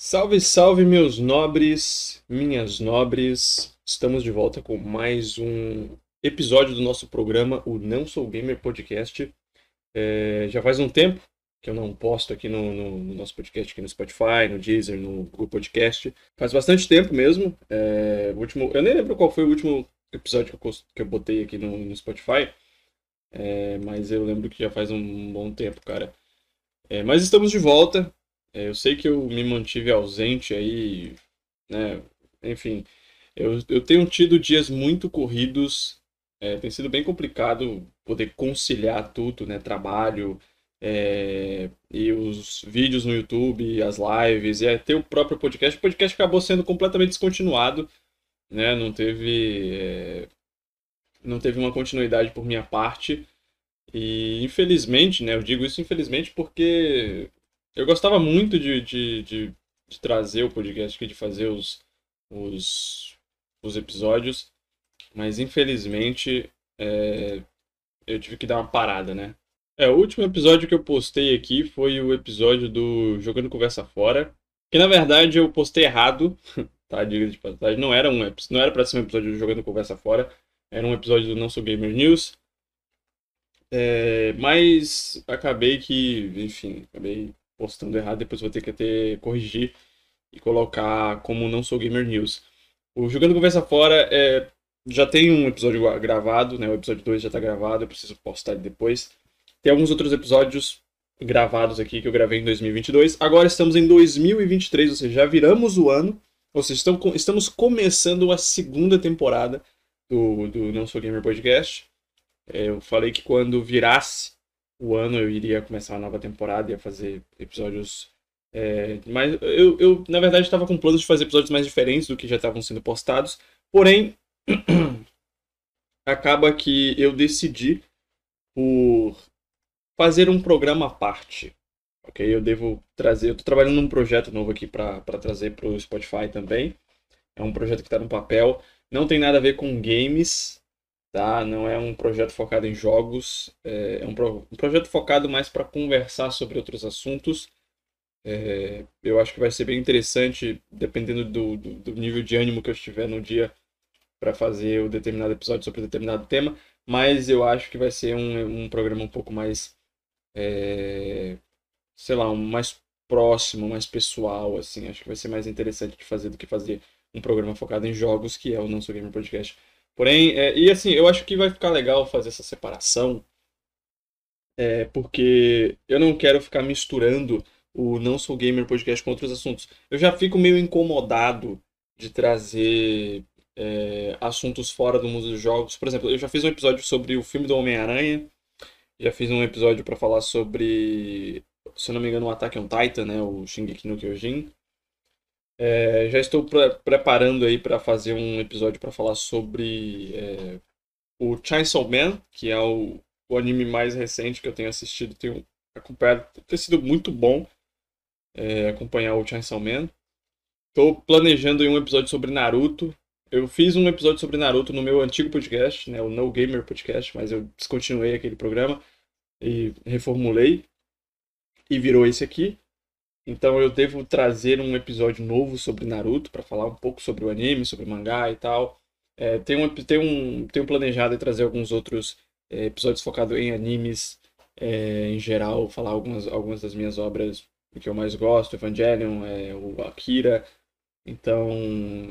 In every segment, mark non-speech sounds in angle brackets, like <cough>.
Salve, salve, meus nobres, minhas nobres. Estamos de volta com mais um episódio do nosso programa, o Não Sou Gamer Podcast. É, já faz um tempo que eu não posto aqui no, no- no nosso podcast, aqui no Spotify, no Deezer, no Google Podcast. Faz bastante tempo mesmo. É, último, eu nem lembro qual foi o último episódio que eu, que eu botei aqui no, no Spotify, é, mas eu lembro que já faz um bom tempo, cara. É, mas estamos de volta. É, eu sei que eu me mantive ausente aí, né? Enfim, eu, eu tenho tido dias muito corridos. É, tem sido bem complicado poder conciliar tudo, né? Trabalho, é, e os vídeos no YouTube, as lives, e até o próprio podcast. O podcast acabou sendo completamente descontinuado, né? Não teve, é, não teve uma continuidade por minha parte. E infelizmente, né? Eu digo isso infelizmente porque eu gostava muito de, de, de, de trazer o podcast de fazer os, os, os episódios, mas infelizmente é, eu tive que dar uma parada, né? É, o último episódio que eu postei aqui foi o episódio do Jogando Conversa Fora, que na verdade eu postei errado, <laughs> tá? Diga de passagem, não era um não era para ser um episódio do Jogando Conversa Fora, era um episódio do Não Sou Gamer News. É, mas acabei que, enfim, acabei postando errado, depois vou ter que até corrigir e colocar como Não Sou Gamer News. O Jogando Conversa Fora é, já tem um episódio gravado, né? O episódio 2 já tá gravado, eu preciso postar ele depois. Tem alguns outros episódios gravados aqui que eu gravei em 2022. Agora estamos em 2023, ou seja, já viramos o ano. Ou seja, estamos começando a segunda temporada do, do Não Sou Gamer Podcast. É, Eu falei que quando virasse o ano eu iria começar uma nova temporada, ia fazer episódios. é, mas eu, eu, na verdade, estava com planos de fazer episódios mais diferentes do que já estavam sendo postados. Porém, <clears throat> acaba que eu decidi por fazer um programa à parte. Ok? Eu devo trazer. Eu tô trabalhando num projeto novo aqui para trazer para o Spotify também. É um projeto que está no papel. Não tem nada a ver com games, tá? Não é um projeto focado em jogos. É um, pro- um projeto focado mais para conversar sobre outros assuntos. É, eu acho que vai ser bem interessante, dependendo do, do, do nível de ânimo que eu estiver no dia para fazer o determinado episódio sobre determinado tema. Mas eu acho que vai ser um, um programa um pouco mais é, sei lá, um mais próximo, mais pessoal, assim. Acho que vai ser mais interessante de fazer do que fazer um programa focado em jogos, que é o Não Sou Gamer Podcast. Porém, é, e assim, eu acho que vai ficar legal fazer essa separação, é, porque eu não quero ficar misturando o Não Sou Gamer Podcast com outros assuntos. Eu já fico meio incomodado de trazer é, assuntos fora do mundo dos jogos. Por exemplo, eu já fiz um episódio sobre o filme do Homem-Aranha, já fiz um episódio para falar sobre, se eu não me engano, o Attack on Titan, né, o Shingeki no Kyojin. É, já estou pre- preparando aí para fazer um episódio para falar sobre é, o Chainsaw Man, que é o, o anime mais recente que eu tenho assistido, tenho acompanhado, tem sido muito bom é, acompanhar o Chainsaw Man. Estou planejando um episódio sobre Naruto. Eu fiz um episódio sobre Naruto no meu antigo podcast, né, o No Gamer Podcast, mas eu descontinuei aquele programa e reformulei e virou esse aqui. Então eu devo trazer um episódio novo sobre Naruto para falar um pouco sobre o anime, sobre o mangá e tal. É, tem um, tem um, tenho planejado em trazer alguns outros é, episódios focados em animes é, em geral, falar algumas, algumas das minhas obras que eu mais gosto, Evangelion, é, o Akira. Então,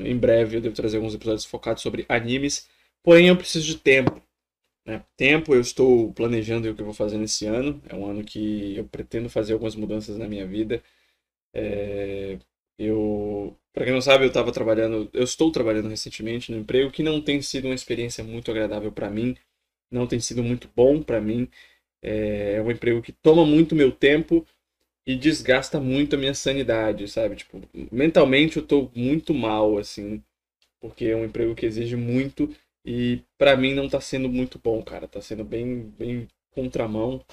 em breve eu devo trazer alguns episódios focados sobre animes. Porém, eu preciso de tempo. Né? Tempo, eu estou planejando o que eu vou fazer nesse ano. É um ano que eu pretendo fazer algumas mudanças na minha vida. É, eu, para quem não sabe, eu estava trabalhando, eu estou trabalhando recentemente no emprego que não tem sido uma experiência muito agradável para mim, não tem sido muito bom para mim. É, é um emprego que toma muito meu tempo e desgasta muito a minha sanidade, sabe? Tipo, mentalmente eu tô muito mal, assim, porque é um emprego que exige muito e pra mim não tá sendo muito bom, cara. Tá sendo bem, bem contramão.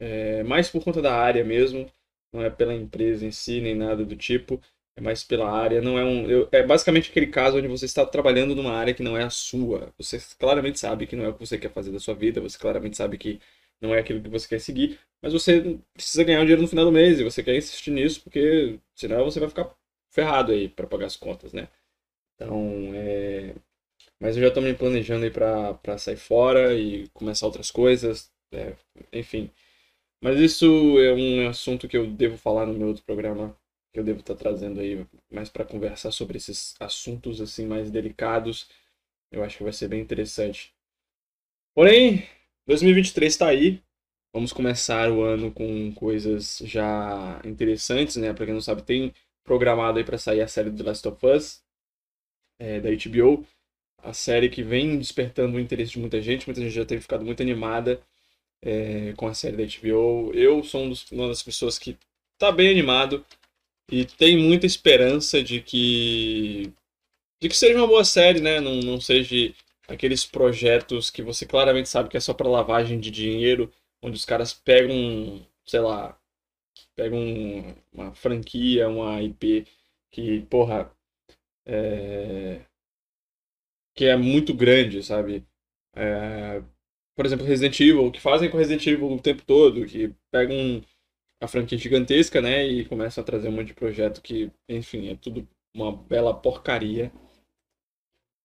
É, mais por conta da área mesmo, não é pela empresa em si, nem nada do tipo. É mais pela área, não é um. eu- é basicamente aquele caso onde você está trabalhando numa área que não é a sua. Você claramente sabe que não é o que você quer fazer da sua vida, você claramente sabe que não é aquilo que você quer seguir, mas você precisa ganhar o dinheiro no final do mês e você quer insistir nisso porque senão você vai ficar ferrado aí para pagar as contas, né? Então, é... Mas eu já estou me planejando aí para sair fora e começar outras coisas, é... enfim. Mas isso é um assunto que eu devo falar no meu outro programa, que eu devo estar tá trazendo aí mais para conversar sobre esses assuntos assim mais delicados. Eu acho que vai ser bem interessante. Porém, 2023 está aí. Vamos começar o ano com coisas já interessantes, né? Para quem não sabe, tem programado aí para sair a série The Last of Us é, da HBO, a série que vem despertando o interesse de muita gente, muita gente já tem ficado muito animada é, com a série da HBO. Eu sou um dos, uma das pessoas que está bem animado e tem muita esperança de que de que seja uma boa série, né? Não, não seja aqueles projetos que você claramente sabe que é só para lavagem de dinheiro, onde os caras pegam, sei lá, pegam uma franquia, uma IP que, porra, é... que é muito grande, sabe? É... Por exemplo, Resident Evil, que fazem com Resident Evil o tempo todo, que pegam a franquia gigantesca, né, e começam a trazer um monte de projeto que, enfim, é tudo uma bela porcaria.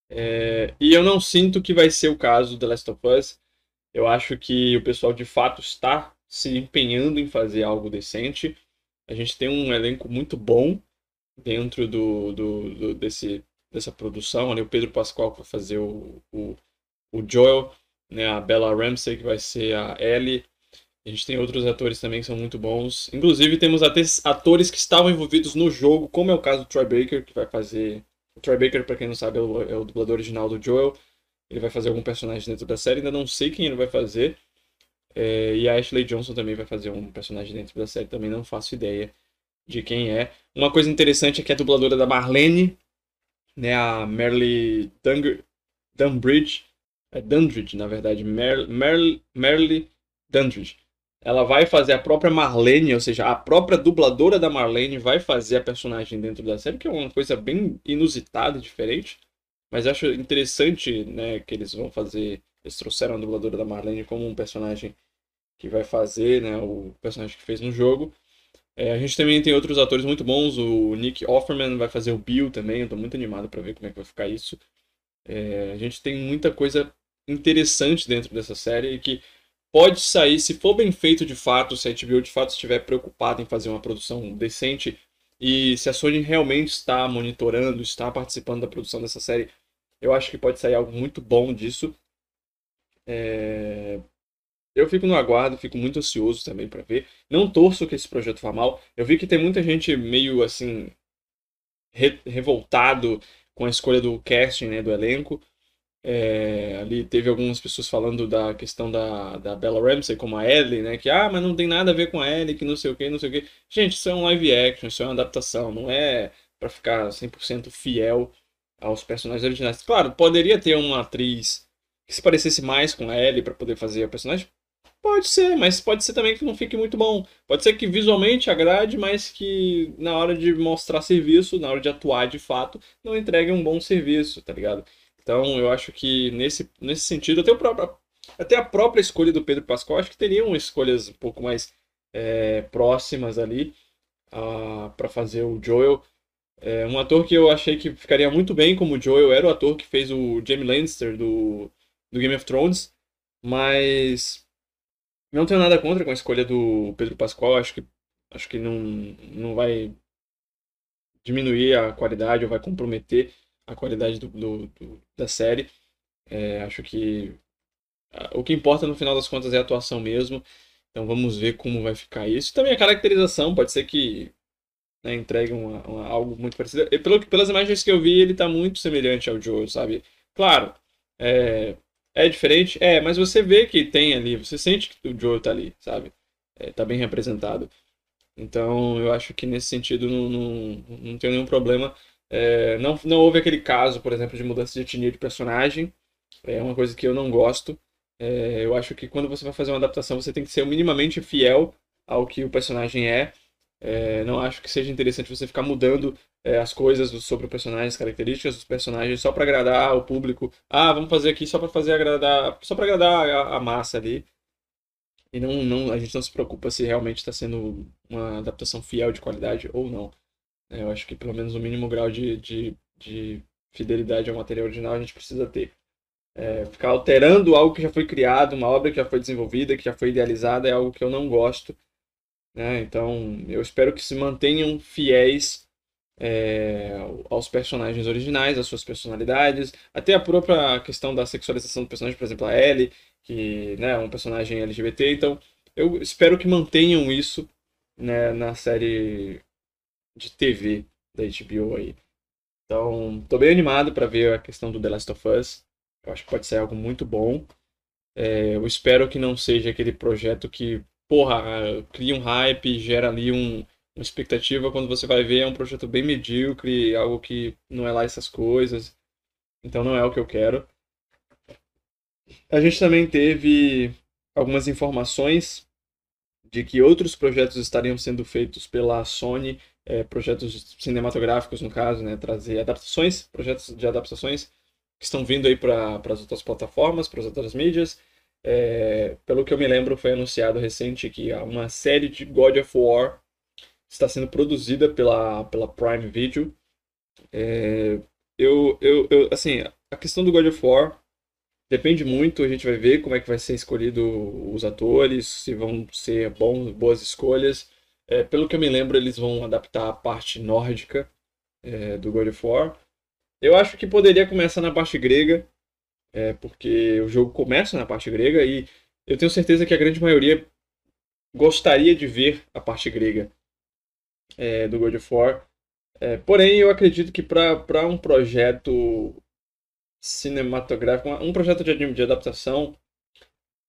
É... E eu não sinto que vai ser o caso do The Last of Us. Eu acho que o pessoal de fato está se empenhando em fazer algo decente. A gente tem um elenco muito bom dentro do, do, do desse, dessa produção. Ali o Pedro Pascoal vai fazer o, o, o Joel, né, a Bella Ramsey que vai ser a Ellie. A gente tem outros atores também que são muito bons. Inclusive temos até atores que estavam envolvidos no jogo, como é o caso do Troy Baker, que vai fazer... O Troy Baker, para quem não sabe, é o, é o dublador original do Joel. Ele vai fazer algum personagem dentro da série, ainda não sei quem ele vai fazer. É, e a Ashley Johnson também vai fazer um personagem dentro da série, também não faço ideia de quem é. Uma coisa interessante é que a dubladora da Marlene, né, a Merle Dunbridge, é Dundridge, na verdade, Mer, Mer, Merle Dundridge. Ela vai fazer a própria Marlene, ou seja, a própria dubladora da Marlene vai fazer a personagem dentro da série, que é uma coisa bem inusitada e diferente. Mas acho interessante, né, que eles vão fazer. Eles trouxeram a dubladora da Marlene como um personagem que vai fazer, né, o personagem que fez no jogo. É, a gente também tem outros atores muito bons. O Nick Offerman vai fazer o Bill também. Eu tô muito animado para ver como é que vai ficar isso. É, a gente tem muita coisa interessante dentro dessa série que pode sair, se for bem feito de fato, se a HBO de fato estiver preocupada em fazer uma produção decente e se a Sony realmente está monitorando, está participando da produção dessa série, eu acho que pode sair algo muito bom disso. É... Eu fico no aguardo, fico muito ansioso também para ver. Não torço que esse projeto vá mal. Eu vi que tem muita gente meio assim re revoltado com a escolha do casting, né, do elenco. É, ali teve algumas pessoas falando da questão da, da Bella Ramsey como a Ellie, né? Que, ah, mas não tem nada a ver com a Ellie, que não sei o que, não sei o que. Gente, isso é um live action, isso é uma adaptação, não é para ficar 100% fiel aos personagens originais. Claro, poderia ter uma atriz que se parecesse mais com a Ellie para poder fazer a personagem, Pode ser, mas pode ser também que não fique muito bom. Pode ser que visualmente agrade, mas que na hora de mostrar serviço, na hora de atuar de fato, não entregue um bom serviço, tá ligado? Então eu acho que nesse, nesse sentido, até, o próprio, até a própria escolha do Pedro Pascal, acho que teriam escolhas um pouco mais é, próximas ali para fazer o Joel. É, um ator que eu achei que ficaria muito bem como Joel era o ator que fez o Jamie Lannister do, do Game of Thrones, mas não tenho nada contra com a escolha do Pedro Pascoal, acho que, acho que não, não vai diminuir a qualidade ou vai comprometer a qualidade do, do, do da série. É, acho que o que importa no final das contas é a atuação mesmo. Então vamos ver como vai ficar isso. Também a caracterização, pode ser que né, entregue uma, uma, algo muito parecido. E pelo, pelas imagens que eu vi, ele está muito semelhante ao Joe, sabe? Claro, é, é diferente? É, mas você vê que tem ali, você sente que o Joe tá ali, sabe? É, tá bem representado. Então, eu acho que nesse sentido não, não, não tem nenhum problema. É, não, não houve aquele caso, por exemplo, de mudança de etnia de personagem. É uma coisa que eu não gosto. É, eu acho que quando você vai fazer uma adaptação, você tem que ser minimamente fiel ao que o personagem é. é não acho que seja interessante você ficar mudando é, as coisas sobre o personagem, as características dos personagens, só para agradar o público. Ah, vamos fazer aqui só para fazer agradar, só para agradar a, a, massa ali. E não, não, a gente não se preocupa se realmente está sendo uma adaptação fiel de qualidade ou não. Eu acho que pelo menos o mínimo grau de, de, de fidelidade ao material original a gente precisa ter. É, ficar alterando algo que já foi criado, uma obra que já foi desenvolvida, que já foi idealizada, é algo que eu não gosto. Né? Então, eu espero que se mantenham fiéis é, aos personagens originais, às suas personalidades, até a própria questão da sexualização do personagem, por exemplo, a Ellie, que né, é um personagem LGBT. Então, eu espero que mantenham isso né, na série de TV da HBO aí. Então, tô bem animado para ver a questão do The Last of Us. Eu acho que pode ser algo muito bom. É, eu espero que não seja aquele projeto que, porra, cria um hype, gera ali um, uma expectativa, quando você vai ver é um projeto bem medíocre, algo que não é lá essas coisas. Então não é o que eu quero. A gente também teve algumas informações de que outros projetos estariam sendo feitos pela Sony, é, projetos cinematográficos no caso, né, trazer adaptações, projetos de adaptações que estão vindo aí para as outras plataformas, para as outras mídias. É, pelo que eu me lembro, foi anunciado recente que uma série de God of War está sendo produzida pela, pela Prime Video. É, eu, eu, eu, assim, a questão do God of War depende muito, a gente vai ver como é que vai ser escolhido os atores, se vão ser bons, boas escolhas. É, pelo que eu me lembro, eles vão adaptar a parte nórdica é, do God of War. Eu acho que poderia começar na parte grega, é, porque o jogo começa na parte grega e eu tenho certeza que a grande maioria gostaria de ver a parte grega é, do God of War. É, porém, eu acredito que para um projeto cinematográfico, um projeto de, de adaptação,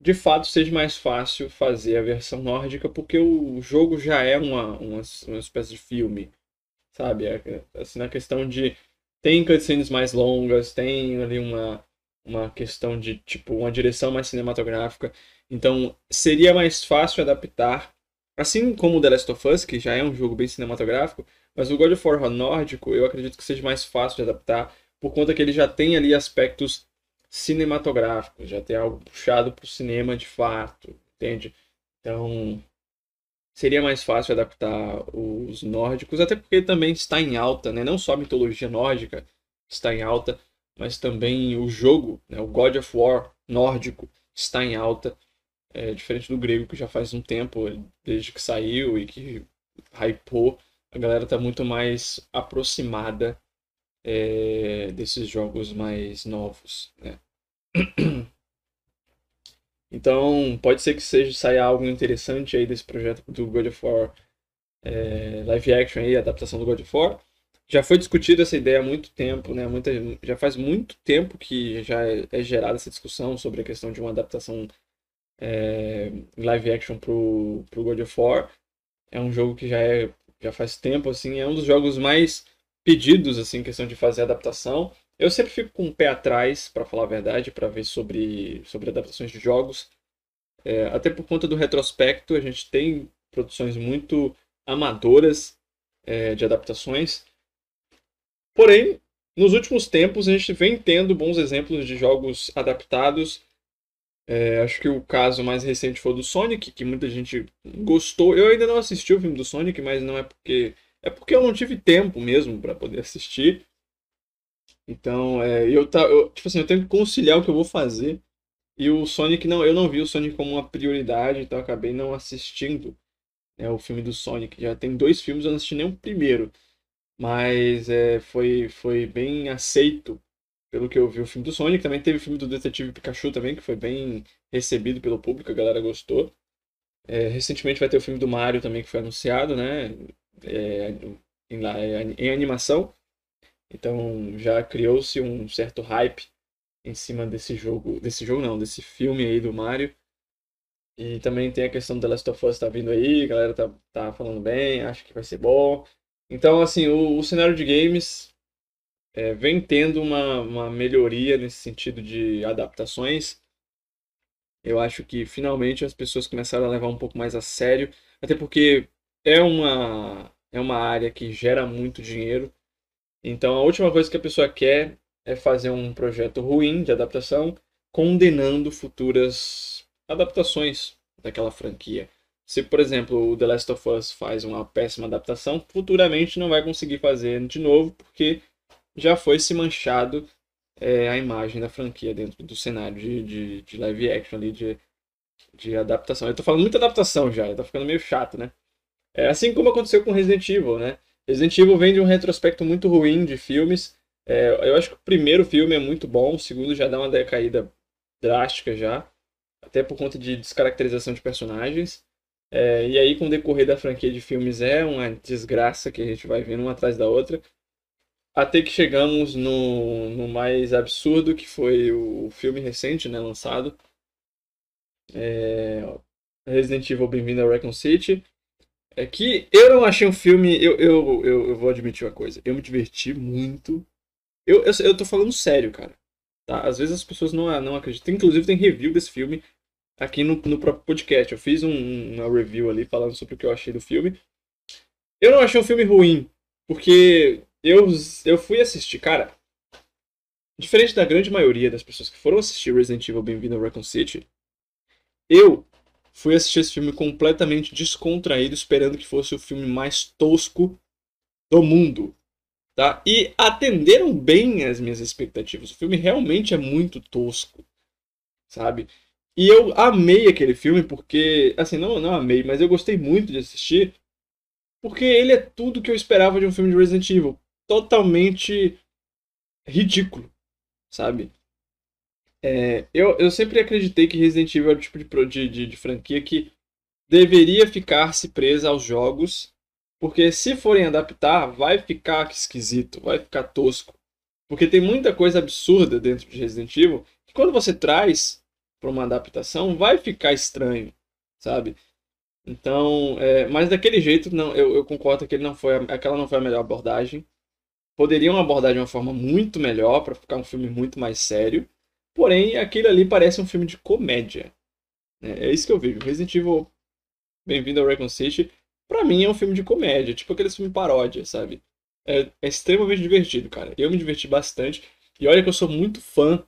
de fato seja mais fácil fazer a versão nórdica, porque o jogo já é uma, uma, uma espécie de filme, sabe? É, assim, na questão de. Tem cutscenes mais longas, tem ali uma, uma questão de, tipo, uma direção mais cinematográfica. Então, seria mais fácil adaptar Assim como o The Last of Us, que já é um jogo bem cinematográfico, mas o God of War nórdico eu acredito que seja mais fácil de adaptar, por conta que ele já tem ali aspectos cinematográficos, já tem algo puxado para o cinema de fato, entende? Então, seria mais fácil adaptar os nórdicos, até porque também está em alta, né? não só a mitologia nórdica está em alta, mas também o jogo, né? o God of War nórdico está em alta. É, diferente do grego, que já faz um tempo, desde que saiu e que hypou, a galera tá muito mais aproximada é, desses jogos mais novos, né? <clears throat> Então, pode ser que seja saia algo interessante aí desse projeto do God of War é, live action aí, adaptação do God of War. Já foi discutida essa ideia há muito tempo, né? Muita, já faz muito tempo que já é, é gerada essa discussão sobre a questão de uma adaptação é, live action pro, pro God of War. É um jogo que já, é, já faz tempo, assim, é um dos jogos mais pedidos, assim, questão de fazer adaptação. Eu sempre fico com o pé atrás, para falar a verdade, para ver sobre, sobre adaptações de jogos. É, até por conta do retrospecto, a gente tem produções muito amadoras é, de adaptações. Porém, nos últimos tempos, a gente vem tendo bons exemplos de jogos adaptados é, acho que o caso mais recente foi o do Sonic, que muita gente gostou. Eu ainda não assisti o filme do Sonic, mas não é porque. É porque eu não tive tempo mesmo para poder assistir. Então, é, eu, tá, eu, tipo assim, eu tenho que conciliar o que eu vou fazer. E o Sonic, não, eu não vi o Sonic como uma prioridade, então acabei não assistindo né, o filme do Sonic. Já tem dois filmes, eu não assisti nem o primeiro. Mas é, foi, foi bem aceito pelo que eu vi, o filme do Sonic. Também teve o filme do Detetive Pikachu também, que foi bem recebido pelo público, a galera gostou. É, recentemente vai ter o filme do Mario também, que foi anunciado, né? É, em, em animação. Então já criou-se um certo hype em cima desse jogo. Desse jogo não, desse filme aí do Mario. E também tem a questão do The Last of Us tá vindo aí, a galera tá, tá falando bem, acho que vai ser bom. Então, assim, o, o cenário de games é, vem tendo uma, uma melhoria nesse sentido de adaptações. Eu acho que finalmente as pessoas começaram a levar um pouco mais a sério, até porque é uma, é uma área que gera muito dinheiro. Então a última coisa que a pessoa quer é fazer um projeto ruim de adaptação, condenando futuras adaptações daquela franquia. Se, por exemplo, o The Last of Us faz uma péssima adaptação, futuramente não vai conseguir fazer de novo, porque já foi se manchado é, a imagem da franquia dentro do cenário de, de, de live action ali, de, de adaptação. Eu tô falando muita adaptação já, tá ficando meio chato, né? É assim como aconteceu com Resident Evil, né? Resident Evil vem de um retrospecto muito ruim de filmes. É, eu acho que o primeiro filme é muito bom, o segundo já dá uma decaída drástica já, até por conta de descaracterização de personagens. É, e aí, com o decorrer da franquia de filmes, é uma desgraça que a gente vai vendo uma atrás da outra. Até que chegamos no, no mais absurdo, que foi o filme recente, né, lançado. É, Resident Evil Bem-vindo a Raccoon City. É que eu não achei um filme. Eu, eu, eu, eu, vou admitir uma coisa. Eu me diverti muito. Eu, eu, eu tô falando sério, cara. Tá? Às vezes as pessoas não, não acreditam. Inclusive, tem review desse filme aqui no, no próprio podcast. Eu fiz um, uma review ali falando sobre o que eu achei do filme. Eu não achei um filme ruim. Porque eu, eu fui assistir, cara. Diferente da grande maioria das pessoas que foram assistir Resident Evil Bem-vindo a Raccoon City, eu fui assistir esse filme completamente descontraído, esperando que fosse o filme mais tosco do mundo. Tá? E atenderam bem as minhas expectativas. O filme realmente é muito tosco, sabe? E eu amei aquele filme porque, assim, não, não amei, mas eu gostei muito de assistir porque ele é tudo que eu esperava de um filme de Resident Evil. Totalmente ridículo, sabe? É, eu, eu sempre acreditei que Resident Evil era o tipo de, de, de franquia que deveria ficar-se presa aos jogos, porque se forem adaptar, vai ficar esquisito, vai ficar tosco. Porque tem muita coisa absurda dentro de Resident Evil que quando você traz para uma adaptação, vai ficar estranho, sabe? Então, é, mas daquele jeito, não, eu, eu concordo que não foi, aquela não foi a melhor abordagem. Poderiam abordar de uma forma muito melhor para ficar um filme muito mais sério. Porém, aquilo ali parece um filme de comédia. É, é isso que eu vejo. Resident Evil Bem-vindo ao Recon City, pra mim é um filme de comédia, tipo aquele filme paródia, sabe? É, é, extremamente divertido, cara. Eu me diverti bastante. E olha que eu sou muito fã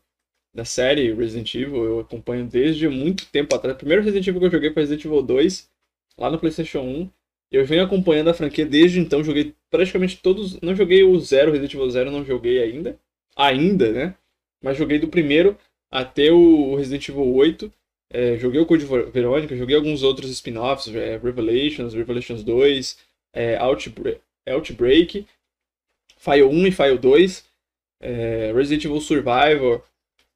da série Resident Evil, eu acompanho desde muito tempo atrás. O primeiro Resident Evil que eu joguei foi Resident Evil 2, lá no PlayStation 1. Eu venho acompanhando a franquia desde então, joguei praticamente todos. Não joguei o Zero, Resident Evil Zero, não joguei ainda. Ainda, né? Mas joguei do primeiro até o Resident Evil 8. É, joguei o Code Verônica, joguei alguns outros spin-offs, é, Revelations, Revelations 2, é, Outbreak, Outbreak, File 1 e File 2, é, Resident Evil Survivor.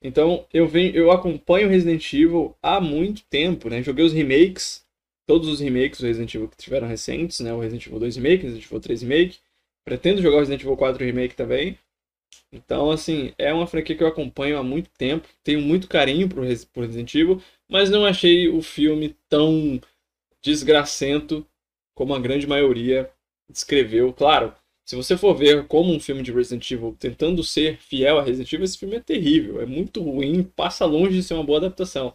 Então eu venho, eu acompanho Resident Evil há muito tempo, né? Joguei os remakes, todos os remakes do Resident Evil que tiveram recentes, né? O Resident Evil 2 Remake, Resident Evil 3 Remake. Pretendo jogar o Resident Evil 4 Remake também. Então, assim, é uma franquia que eu acompanho há muito tempo, tenho muito carinho por, Resident Evil, mas não achei o filme tão desgracento como a grande maioria descreveu. Claro, se você for ver como um filme de Resident Evil tentando ser fiel a Resident Evil, esse filme é terrível, é muito ruim, passa longe de ser uma boa adaptação.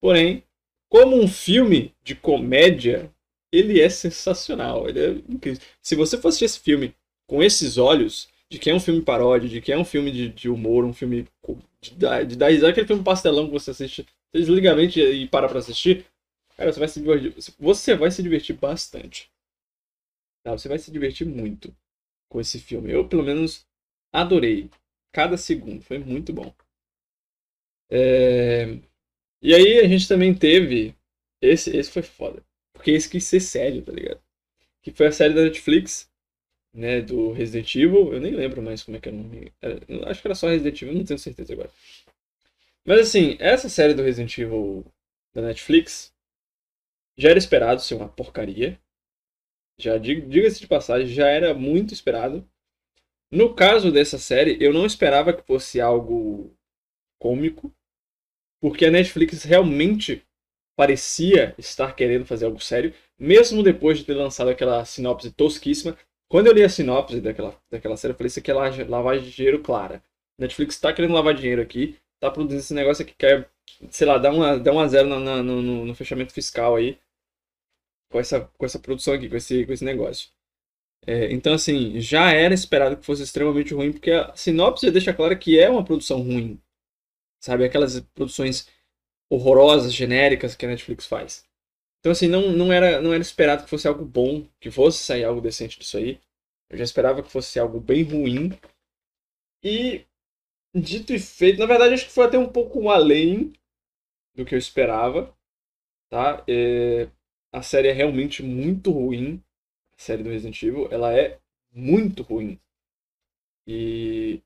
Porém, como um filme de comédia, ele é sensacional, ele é incrível. Se você assistir esse filme com esses olhos, de que é um filme paródia, de que é um filme de, de humor, um filme de dar, de dar risada, aquele filme pastelão que você assiste desligamente e para pra assistir, cara, você vai se divertir, você vai se divertir bastante. Tá? Você vai se divertir muito com esse filme. Eu, pelo menos, adorei. Cada segundo. Foi muito bom. É... E aí a gente também teve. Esse, esse foi foda. Porque esse quis ser sério, tá ligado? Que foi a série da Netflix né, do Resident Evil. Eu nem lembro mais como é que era o nome. Acho que era só Resident Evil, não tenho certeza agora. Mas assim, essa série do Resident Evil da Netflix já era esperado ser uma porcaria. Já diga-se de passagem, já era muito esperado. No caso dessa série, eu não esperava que fosse algo cômico, porque a Netflix realmente parecia estar querendo fazer algo sério, mesmo depois de ter lançado aquela sinopse tosquíssima quando eu li a sinopse daquela, daquela série, eu falei, isso aqui é lavagem de dinheiro clara. Netflix tá querendo lavar dinheiro aqui, tá produzindo esse negócio aqui, quer, sei lá, dar uma, dar uma zero no, no, no, no fechamento fiscal aí, com essa, com essa produção aqui, com esse, com esse negócio. É, então, assim, já era esperado que fosse extremamente ruim, porque a sinopse deixa claro que é uma produção ruim. Sabe? Aquelas produções horrorosas, genéricas que a Netflix faz. Então, assim, não, não, era, não era esperado que fosse algo bom, que fosse sair algo decente disso aí. Eu já esperava que fosse algo bem ruim. E, dito e feito, na verdade, acho que foi até um pouco além do que eu esperava. Tá? É, a série é realmente muito ruim. A série do Resident Evil, ela é muito ruim. E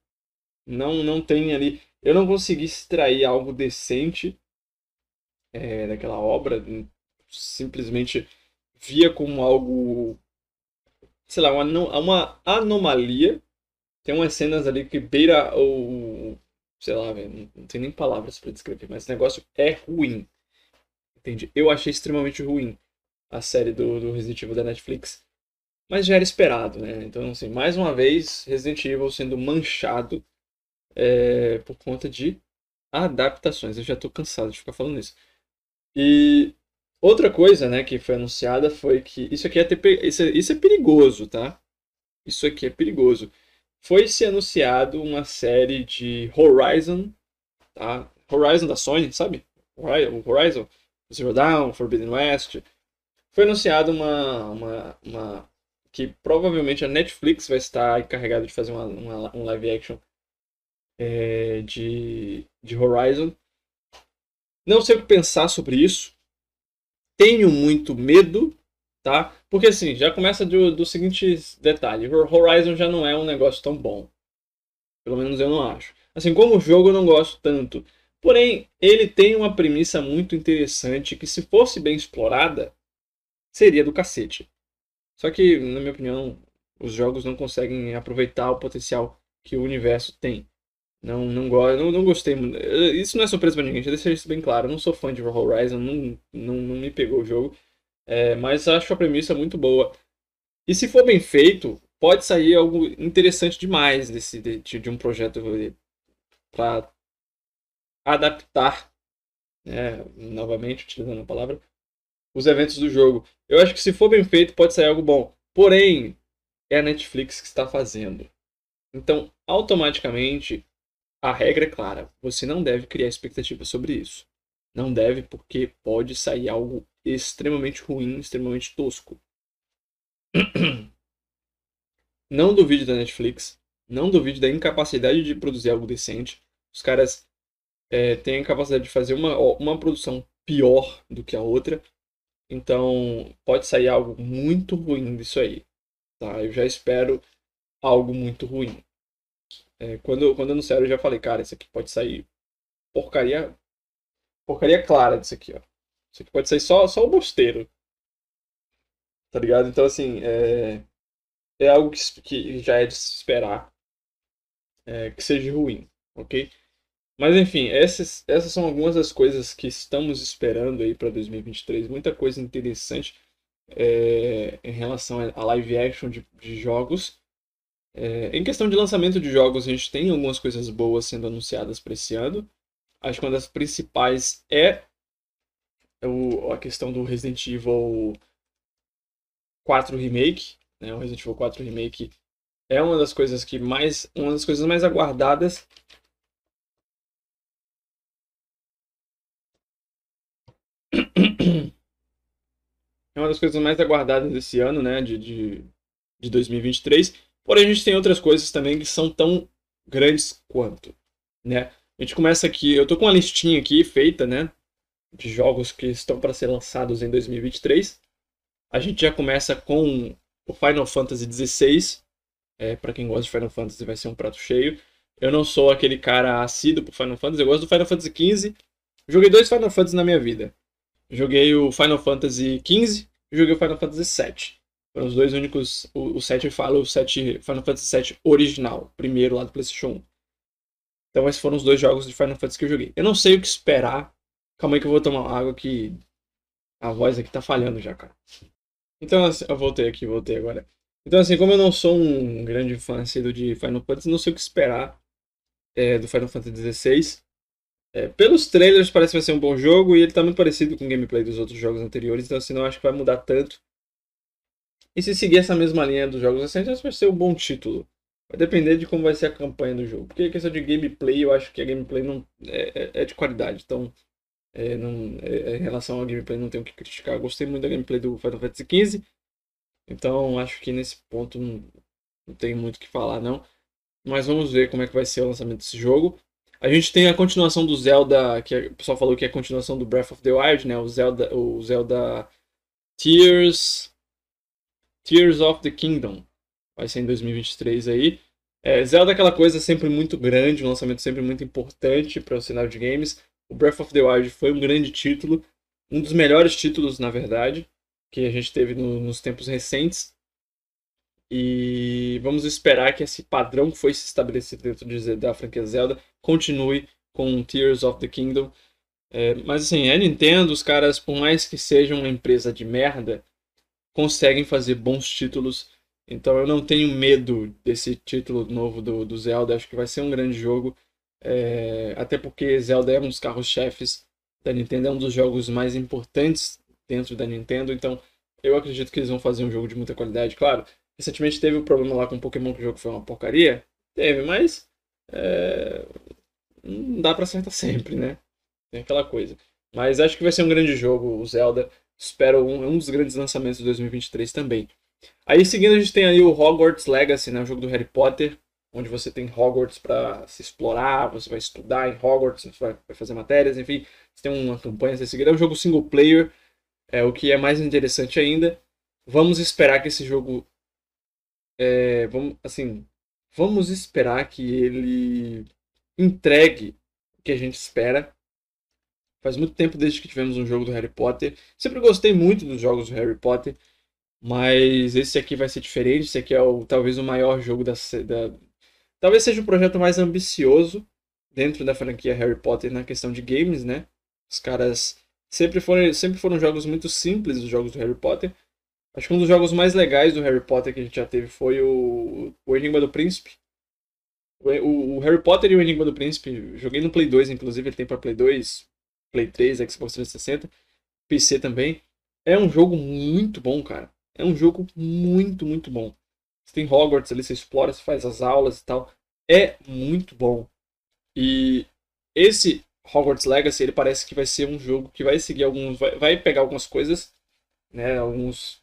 não, não tem ali. Eu não consegui extrair algo decente é, daquela obra. Simplesmente via como algo. Sei lá, uma, uma anomalia. Tem umas cenas ali que beira o. Sei lá, não tem nem palavras para descrever, mas o negócio é ruim. Entende? Eu achei extremamente ruim a série do, do Resident Evil da Netflix. Mas já era esperado, né? Então, assim, mais uma vez, Resident Evil sendo manchado é, por conta de adaptações. Eu já tô cansado de ficar falando isso. E outra coisa, né, que foi anunciada foi que isso aqui é ter, isso, é, isso é perigoso, tá? Isso aqui é perigoso. Foi se anunciado uma série de Horizon, tá? Horizon da Sony, sabe? Horizon, Zero Dawn, Forbidden West. Foi anunciado uma, uma, uma que provavelmente a Netflix vai estar encarregada de fazer uma, uma, um live action é, de, de Horizon. Não sei o que pensar sobre isso. Tenho muito medo, tá? Porque assim, já começa do, do seguinte detalhe: Horizon já não é um negócio tão bom. Pelo menos eu não acho. Assim como o jogo eu não gosto tanto. Porém, ele tem uma premissa muito interessante que, se fosse bem explorada, seria do cacete. Só que, na minha opinião, os jogos não conseguem aproveitar o potencial que o universo tem. Não, não, gosto, não, não gostei. Isso não é surpresa pra ninguém, já deixei isso bem claro. Eu não sou fã de Horizon, não, não, não me pegou o jogo. É, mas acho a premissa muito boa. E se for bem feito, pode sair algo interessante demais desse, de, de um projeto para adaptar, né, novamente utilizando a palavra, os eventos do jogo. Eu acho que se for bem feito, pode sair algo bom. Porém, é a Netflix que está fazendo. Então, automaticamente, a regra é clara: você não deve criar expectativas sobre isso. Não deve, porque pode sair algo extremamente ruim, extremamente tosco. <clears throat> Não duvide da Netflix. Não duvide da incapacidade de produzir algo decente. Os caras é, têm a capacidade de fazer uma, uma produção pior do que a outra. Então, pode sair algo muito ruim disso aí. Tá? Eu já espero algo muito ruim. É, quando, quando anunciaram, eu já falei, cara, isso aqui pode sair porcaria. Porcaria clara disso aqui, ó. Isso aqui pode sair só, só o bosteiro. Tá ligado? Então, assim, é, é algo que, que já é de se esperar é, que seja ruim, ok? Mas enfim, essas, essas são algumas das coisas que estamos esperando aí para 2023. Muita coisa interessante é, em relação a live action de, de jogos. É, em questão de lançamento de jogos, a gente tem algumas coisas boas sendo anunciadas para esse ano. Acho que uma das principais é o, a questão do Resident Evil 4 Remake. Né? O Resident Evil 4 Remake é uma das coisas que mais. uma das coisas mais aguardadas. É uma das coisas mais aguardadas desse ano, né? De, de, de 2023. Porém, a gente tem outras coisas também que são tão grandes quanto, né? A gente começa aqui, eu tô com uma listinha aqui feita, né, de jogos que estão para ser lançados em 2023. A gente já começa com o Final Fantasy XVI. É, para quem gosta de Final Fantasy vai ser um prato cheio. Eu não sou aquele cara assíduo pro Final Fantasy, eu gosto do Final Fantasy XV. Joguei dois Final Fantasy na minha vida. Joguei o Final Fantasy XV e joguei o Final Fantasy VII. Foram os dois únicos. O, o 7 eu falo, o 7, Final Fantasy VII original, primeiro lá do PlayStation 1. Então esses foram os dois jogos de Final Fantasy que eu joguei. Eu não sei o que esperar. Calma aí que eu vou tomar água que a voz aqui tá falhando já, cara. Então, assim, eu voltei aqui, voltei agora. Então, assim, como eu não sou um grande fã cedo de Final Fantasy, não sei o que esperar é, do Final Fantasy XVI. É, pelos trailers parece que vai ser um bom jogo e ele tá muito parecido com o gameplay dos outros jogos anteriores, então assim, não acho que vai mudar tanto. E se seguir essa mesma linha dos jogos recentes, vai ser um bom título. Vai depender de como vai ser a campanha do jogo. Porque a questão de gameplay, eu acho que a gameplay não é, é, é de qualidade. Então, É, não, é, em relação ao gameplay, não tenho o que criticar. Gostei muito da gameplay do Final Fantasy XV. Então, acho que nesse ponto não, não tem muito o que falar, não. Mas vamos ver como é que vai ser o lançamento desse jogo. A gente tem a continuação do Zelda, que o pessoal falou que é a continuação do Breath of the Wild, né? O Zelda, o Zelda Tears Tears of the Kingdom. Vai ser em 2023 aí. É, Zelda é aquela coisa sempre muito grande, um lançamento sempre muito importante para o cenário de games. O Breath of the Wild foi um grande título, um dos melhores títulos, na verdade, que a gente teve no, nos tempos recentes. E vamos esperar que esse padrão que foi se estabelecido dentro de, da franquia Zelda continue com Tears of the Kingdom. É, mas assim, é Nintendo, os caras, por mais que sejam uma empresa de merda, conseguem fazer bons títulos. Então eu não tenho medo desse título novo do, do Zelda. Acho que vai ser um grande jogo. É, até porque Zelda é um dos carros-chefes da Nintendo, é um dos jogos mais importantes dentro da Nintendo. Então eu acredito que eles vão fazer um jogo de muita qualidade. Claro, recentemente teve o um problema lá com o Pokémon que o jogo foi uma porcaria. Teve, mas é, não dá pra acertar <laughs> sempre, né? Tem aquela coisa. Mas acho que vai ser um grande jogo, o Zelda. Espero um, um dos grandes lançamentos de 2023 também. Aí seguindo a gente tem aí o Hogwarts Legacy, né, o jogo do Harry Potter, onde você tem Hogwarts para se explorar, você vai estudar em Hogwarts, você vai, vai fazer matérias, enfim, você tem uma campanha a ser seguida. É um jogo single player, é o que é mais interessante ainda. Vamos esperar que esse jogo é, vamos assim, vamos esperar que ele entregue o que a gente espera. Faz muito tempo desde que tivemos um jogo do Harry Potter. Sempre gostei muito dos jogos do Harry Potter. Mas esse aqui vai ser diferente. Esse aqui é o, talvez o maior jogo da, da. Talvez seja o projeto mais ambicioso dentro da franquia Harry Potter na questão de games, né? Os caras sempre foram, sempre foram jogos muito simples, os jogos do Harry Potter. Acho que um dos jogos mais legais do Harry Potter que a gente já teve foi o, o Enigma do Príncipe. O, o, Harry Potter e o Enigma do Príncipe, joguei no Play 2, inclusive, ele tem para Play 2, Play 3, Xbox 360, PC também. É um jogo muito bom, cara. É um jogo muito, muito bom. Você tem Hogwarts ali, você explora, você faz as aulas e tal. É muito bom. E esse Hogwarts Legacy, ele parece que vai ser um jogo que vai seguir alguns. Vai, vai pegar algumas coisas, né? Alguns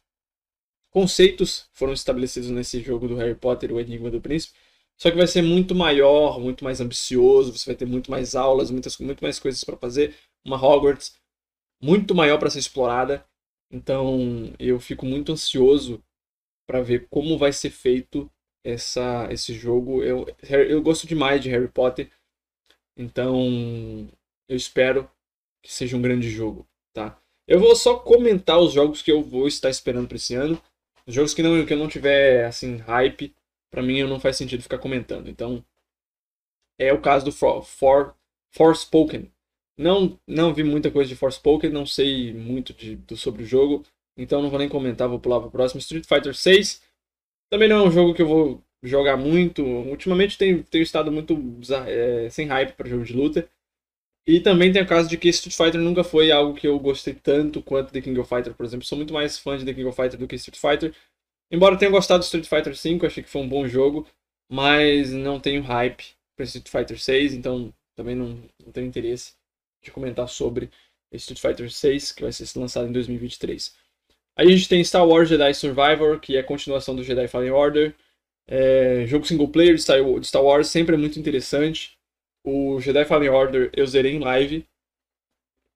conceitos foram estabelecidos nesse jogo do Harry Potter, o Enigma do Príncipe. Só que vai ser muito maior, muito mais ambicioso, você vai ter muito mais aulas, muitas, muito mais coisas para fazer uma Hogwarts muito maior para ser explorada. Então eu fico muito ansioso para ver como vai ser feito essa, esse jogo. Eu, eu gosto demais de Harry Potter, então eu espero que seja um grande jogo, tá? Eu vou só comentar os jogos que eu vou estar esperando para esse ano. Os jogos que, não, que eu não tiver assim hype, para mim não faz sentido ficar comentando. Então é o caso do For, For, Forspoken, não, não vi muita coisa de Forspoken, não sei muito de, do, sobre o jogo, então não vou nem comentar, vou pular para o próximo. Street Fighter 6 também não é um jogo que eu vou jogar muito. Ultimamente tenho, tenho estado muito é, sem hype para jogo de luta. E também tem o caso de que Street Fighter nunca foi algo que eu gostei tanto quanto The King of Fighter, por exemplo. Sou muito mais fã de The King of Fighter do que Street Fighter. Embora tenha gostado do Street Fighter 5, achei que foi um bom jogo, mas não tenho hype para Street Fighter 6, então também não, não tenho interesse de comentar sobre Street Fighter 6, que vai ser lançado em 2023. Aí a gente tem Star Wars Jedi Survivor, que é a continuação do Jedi Fallen Order. É, jogo single player de Star Wars sempre é muito interessante. O Jedi Fallen Order eu zerei em live.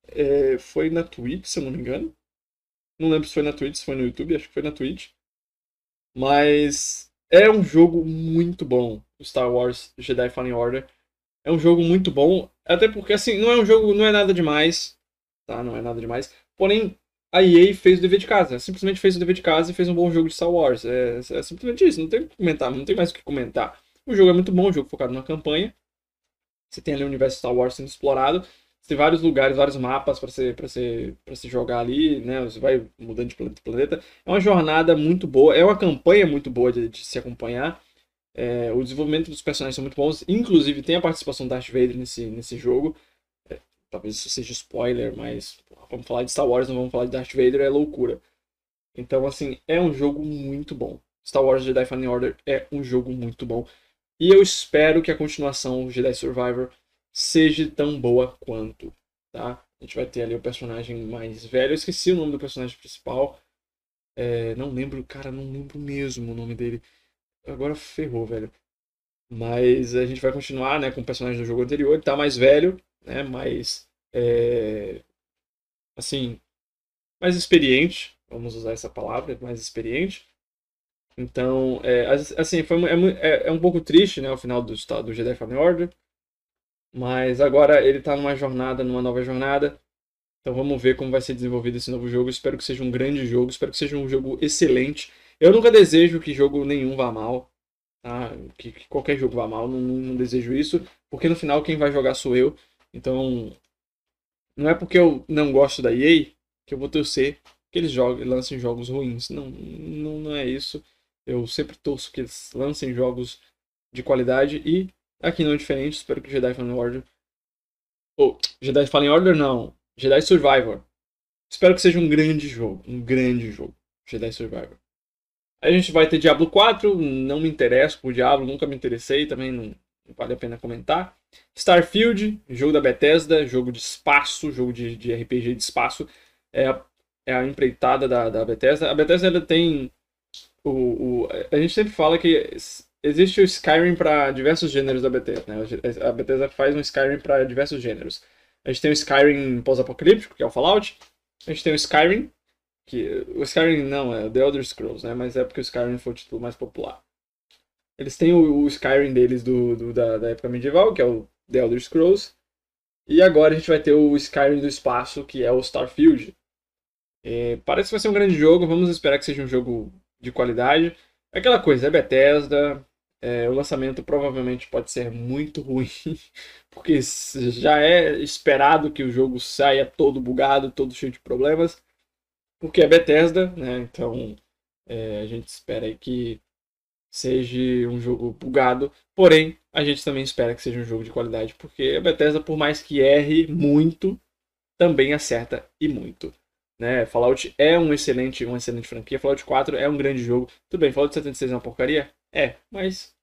É, foi na Twitch, se eu não me engano. Não lembro se foi na Twitch, se foi no YouTube, acho que foi na Twitch. Mas é um jogo muito bom, Star Wars Jedi Fallen Order. É um jogo muito bom, até porque assim, não é um jogo, não é nada demais, tá? Não é nada demais. Porém, a EA fez o dever de casa, simplesmente fez o dever de casa e fez um bom jogo de Star Wars. É, é simplesmente isso, não tem o que comentar, não tem mais o que comentar. O jogo é muito bom, um jogo focado na campanha. Você tem ali o universo Star Wars sendo explorado. Você tem vários lugares, vários mapas para você, pra você, você jogar ali, né? Você vai mudando de planeta planeta. É uma jornada muito boa, é uma campanha muito boa de, de se acompanhar. É, o desenvolvimento dos personagens são muito bons. Inclusive, tem a participação do Darth Vader nesse, nesse jogo. É, talvez isso seja spoiler, mas vamos falar de Star Wars, não vamos falar de Darth Vader, é loucura. Então, assim, é um jogo muito bom. Star Wars Jedi Fallen Order é um jogo muito bom. E eu espero que a continuação Jedi Survivor seja tão boa quanto, tá? A gente vai ter ali o personagem mais velho. Eu esqueci o nome do personagem principal. É, não lembro, cara, não lembro mesmo o nome dele. Agora ferrou, velho. Mas a gente vai continuar, né, com o personagem do jogo anterior. Ele tá mais velho, né, mais... É, assim, mais experiente. Vamos usar essa palavra, mais experiente. Então, é, assim, foi, é, é, é, um pouco triste, né, o final do, do Jedi Fallen Order. Mas agora ele está numa jornada, numa nova jornada. Então vamos ver como vai ser desenvolvido esse novo jogo. Espero que seja um grande jogo, espero que seja um jogo excelente. Eu nunca desejo que jogo nenhum vá mal, tá? que, que qualquer jogo vá mal, não, não, desejo isso, porque no final quem vai jogar sou eu. Então não é porque eu não gosto da EA que eu vou torcer que eles joguem, lancem jogos ruins. Não, não, não é isso. Eu sempre torço que eles lancem jogos de qualidade e Aqui não é diferente, espero que Jedi Fallen Order. Ou, oh, Jedi Fallen Order não. Jedi Survivor. Espero que seja um grande jogo. Um grande jogo. Jedi Survivor. A gente vai ter Diablo 4. Não me interesso por Diablo, nunca me interessei, também não, não vale a pena comentar. Starfield, jogo da Bethesda, jogo de espaço, jogo de, de RPG de espaço. É a, é a empreitada da, da Bethesda. A Bethesda ela tem. O, o, a gente sempre fala que existe o Skyrim para diversos gêneros da Bethesda. Né? A Bethesda faz um Skyrim para diversos gêneros. A gente tem o Skyrim pós-apocalíptico, que é o Fallout. A gente tem o Skyrim, que o Skyrim não, é The Elder Scrolls, né? Mas é porque o Skyrim foi o título mais popular. Eles têm o, o Skyrim deles do, do da, da, época medieval, que é o The Elder Scrolls. E agora a gente vai ter o Skyrim do espaço, que é o Starfield. E parece que vai ser um grande jogo, vamos esperar que seja um jogo de qualidade. Aquela coisa, é Bethesda, é, o lançamento provavelmente pode ser muito ruim, <laughs> porque já é esperado que o jogo saia todo bugado, todo cheio de problemas, porque é Bethesda, né? Então é, a gente espera aí que seja um jogo bugado, porém a gente também espera que seja um jogo de qualidade, porque a Bethesda, por mais que erre muito, também acerta e muito. Né? Fallout é um excelente, uma excelente franquia. Fallout 4 é um grande jogo. Tudo bem, Fallout 76 é uma porcaria? É, mas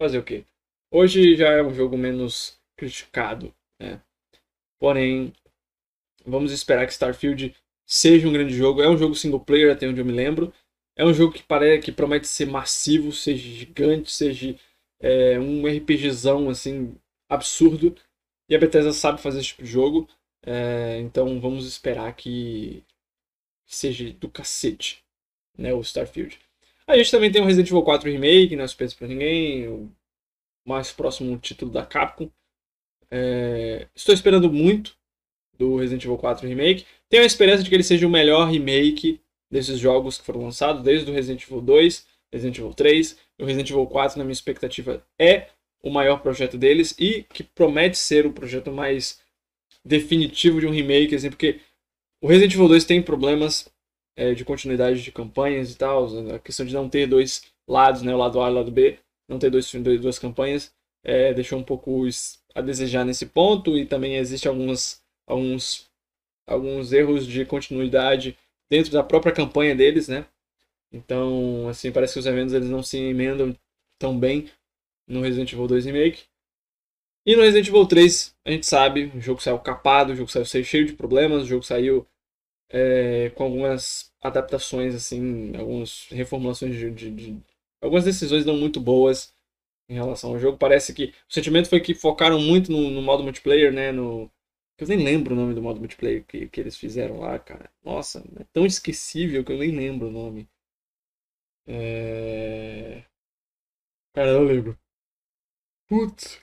fazer o quê? Hoje já é um jogo menos criticado, né? Porém, vamos esperar que Starfield seja um grande jogo. É um jogo single player, até onde eu me lembro. É um jogo que parece que promete ser massivo, seja gigante, seja é, um RPGzão assim absurdo. E a Bethesda sabe fazer esse tipo de jogo. É, então vamos esperar que seja do cacete, né, o Starfield. A gente também tem o Resident Evil 4 Remake, não é surpresa pra ninguém, o mais próximo título da Capcom. É, estou esperando muito do Resident Evil 4 Remake. Tenho a esperança de que ele seja o melhor remake desses jogos que foram lançados, desde o Resident Evil 2, Resident Evil 3. O Resident Evil 4, na minha expectativa, é o maior projeto deles e que promete ser o projeto mais definitivo de um remake, assim, porque o Resident Evil 2 tem problemas é, de continuidade de campanhas e tal, a questão de não ter dois lados, né, o lado A e o lado B, não ter dois, dois duas campanhas, é, deixou um pouco a desejar nesse ponto e também existe algumas, alguns, alguns erros de continuidade dentro da própria campanha deles, né? Então, assim, parece que os eventos eles não se emendam tão bem no Resident Evil 2 Remake. E no Resident Evil 3, a gente sabe, o jogo saiu capado, o jogo saiu cheio de problemas, o jogo saiu é, com algumas adaptações, assim, algumas reformulações de, de, de, algumas decisões não muito boas em relação ao jogo. Parece que o sentimento foi que focaram muito no, no modo multiplayer, né? No, eu nem lembro o nome do modo multiplayer que, que eles fizeram lá, cara. Nossa, é tão esquecível que eu nem lembro o nome. É... Cara, eu lembro. Putz.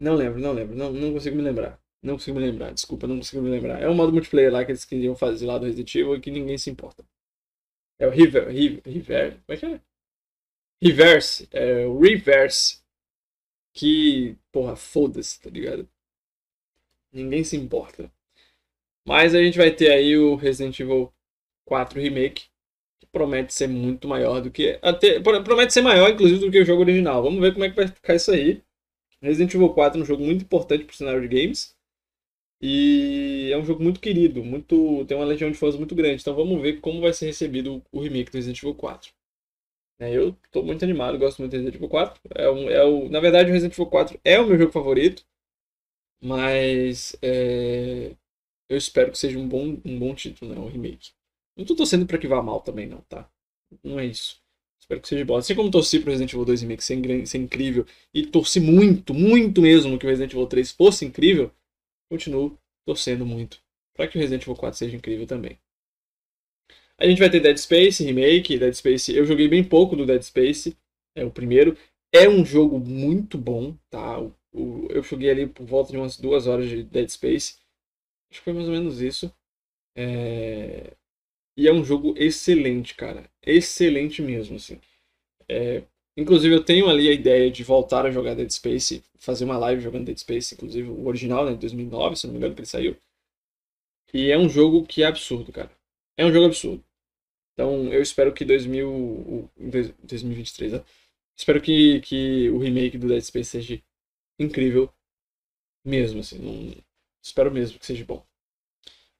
Não lembro, não lembro. Não, não consigo me lembrar. Não consigo me lembrar, desculpa, não consigo me lembrar. É um modo multiplayer lá que eles queriam fazer lá do Resident Evil e que ninguém se importa. É o River. River. River como é que é? Reverse. É o Reverse. Que, porra, foda-se, tá ligado? Ninguém se importa. Mas a gente vai ter aí o Resident Evil 4 Remake. Que promete ser muito maior do que. Até, promete ser maior, inclusive, do que o jogo original. Vamos ver como é que vai ficar isso aí. Resident Evil 4 é um jogo muito importante pro cenário de games. E é um jogo muito querido, muito tem uma legião de fãs muito grande. Então vamos ver como vai ser recebido o remake do Resident Evil 4. É, eu estou muito animado, gosto muito do Resident Evil 4. É um, é o, na verdade, o Resident Evil 4 é o meu jogo favorito. Mas é, eu espero que seja um bom, um bom título, né? Um remake. Não tô torcendo pra que vá mal também, não, tá? Não é isso. Espero que seja bom. Assim como torci pro Resident Evil 2 Remake ser, ser incrível e torci muito, muito mesmo que o Resident Evil 3 fosse incrível, continuo torcendo muito para que o Resident Evil 4 seja incrível também. A gente vai ter Dead Space Remake, Dead Space. Eu joguei bem pouco do Dead Space, é o primeiro. É um jogo muito bom, tá? O, eu joguei ali por volta de umas duas horas de Dead Space. Acho que foi mais ou menos isso. É... E é um jogo excelente, cara. Excelente mesmo, assim. É... Inclusive, eu tenho ali a ideia de voltar a jogar Dead Space, fazer uma live jogando Dead Space, inclusive o original, né, de 2009, se não me engano, que ele saiu. E é um jogo que é absurdo, cara. É um jogo absurdo. Então, eu espero que 2000, 2023, né? Espero que, que o remake do Dead Space seja incrível mesmo, assim. Não... Espero mesmo que seja bom.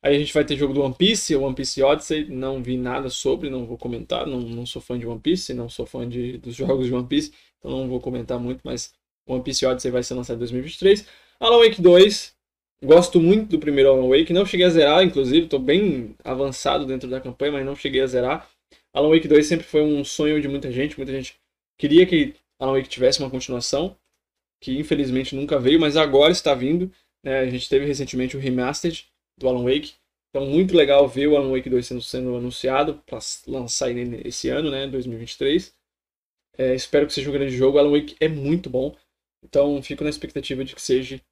Aí a gente vai ter jogo do One Piece, One Piece Odyssey, não vi nada sobre, não vou comentar, não, não sou fã de One Piece, não sou fã de, dos <laughs> jogos de One Piece, então não vou comentar muito, mas One Piece Odyssey vai ser lançado em 2023. Alan Wake 2, gosto muito do primeiro Alan Wake, não cheguei a zerar, inclusive, estou bem avançado dentro da campanha, mas não cheguei a zerar. Alan Wake 2 sempre foi um sonho de muita gente, muita gente queria que Alan Wake tivesse uma continuação, que infelizmente nunca veio, mas agora está vindo. Né? A gente teve recentemente o Remastered, do Alan Wake. Então, muito legal ver o Alan Wake 2 sendo, sendo anunciado para lançar esse ano, né, 2023. É, espero que seja um grande jogo. Alan Wake é muito bom. Então, fico na expectativa de que seja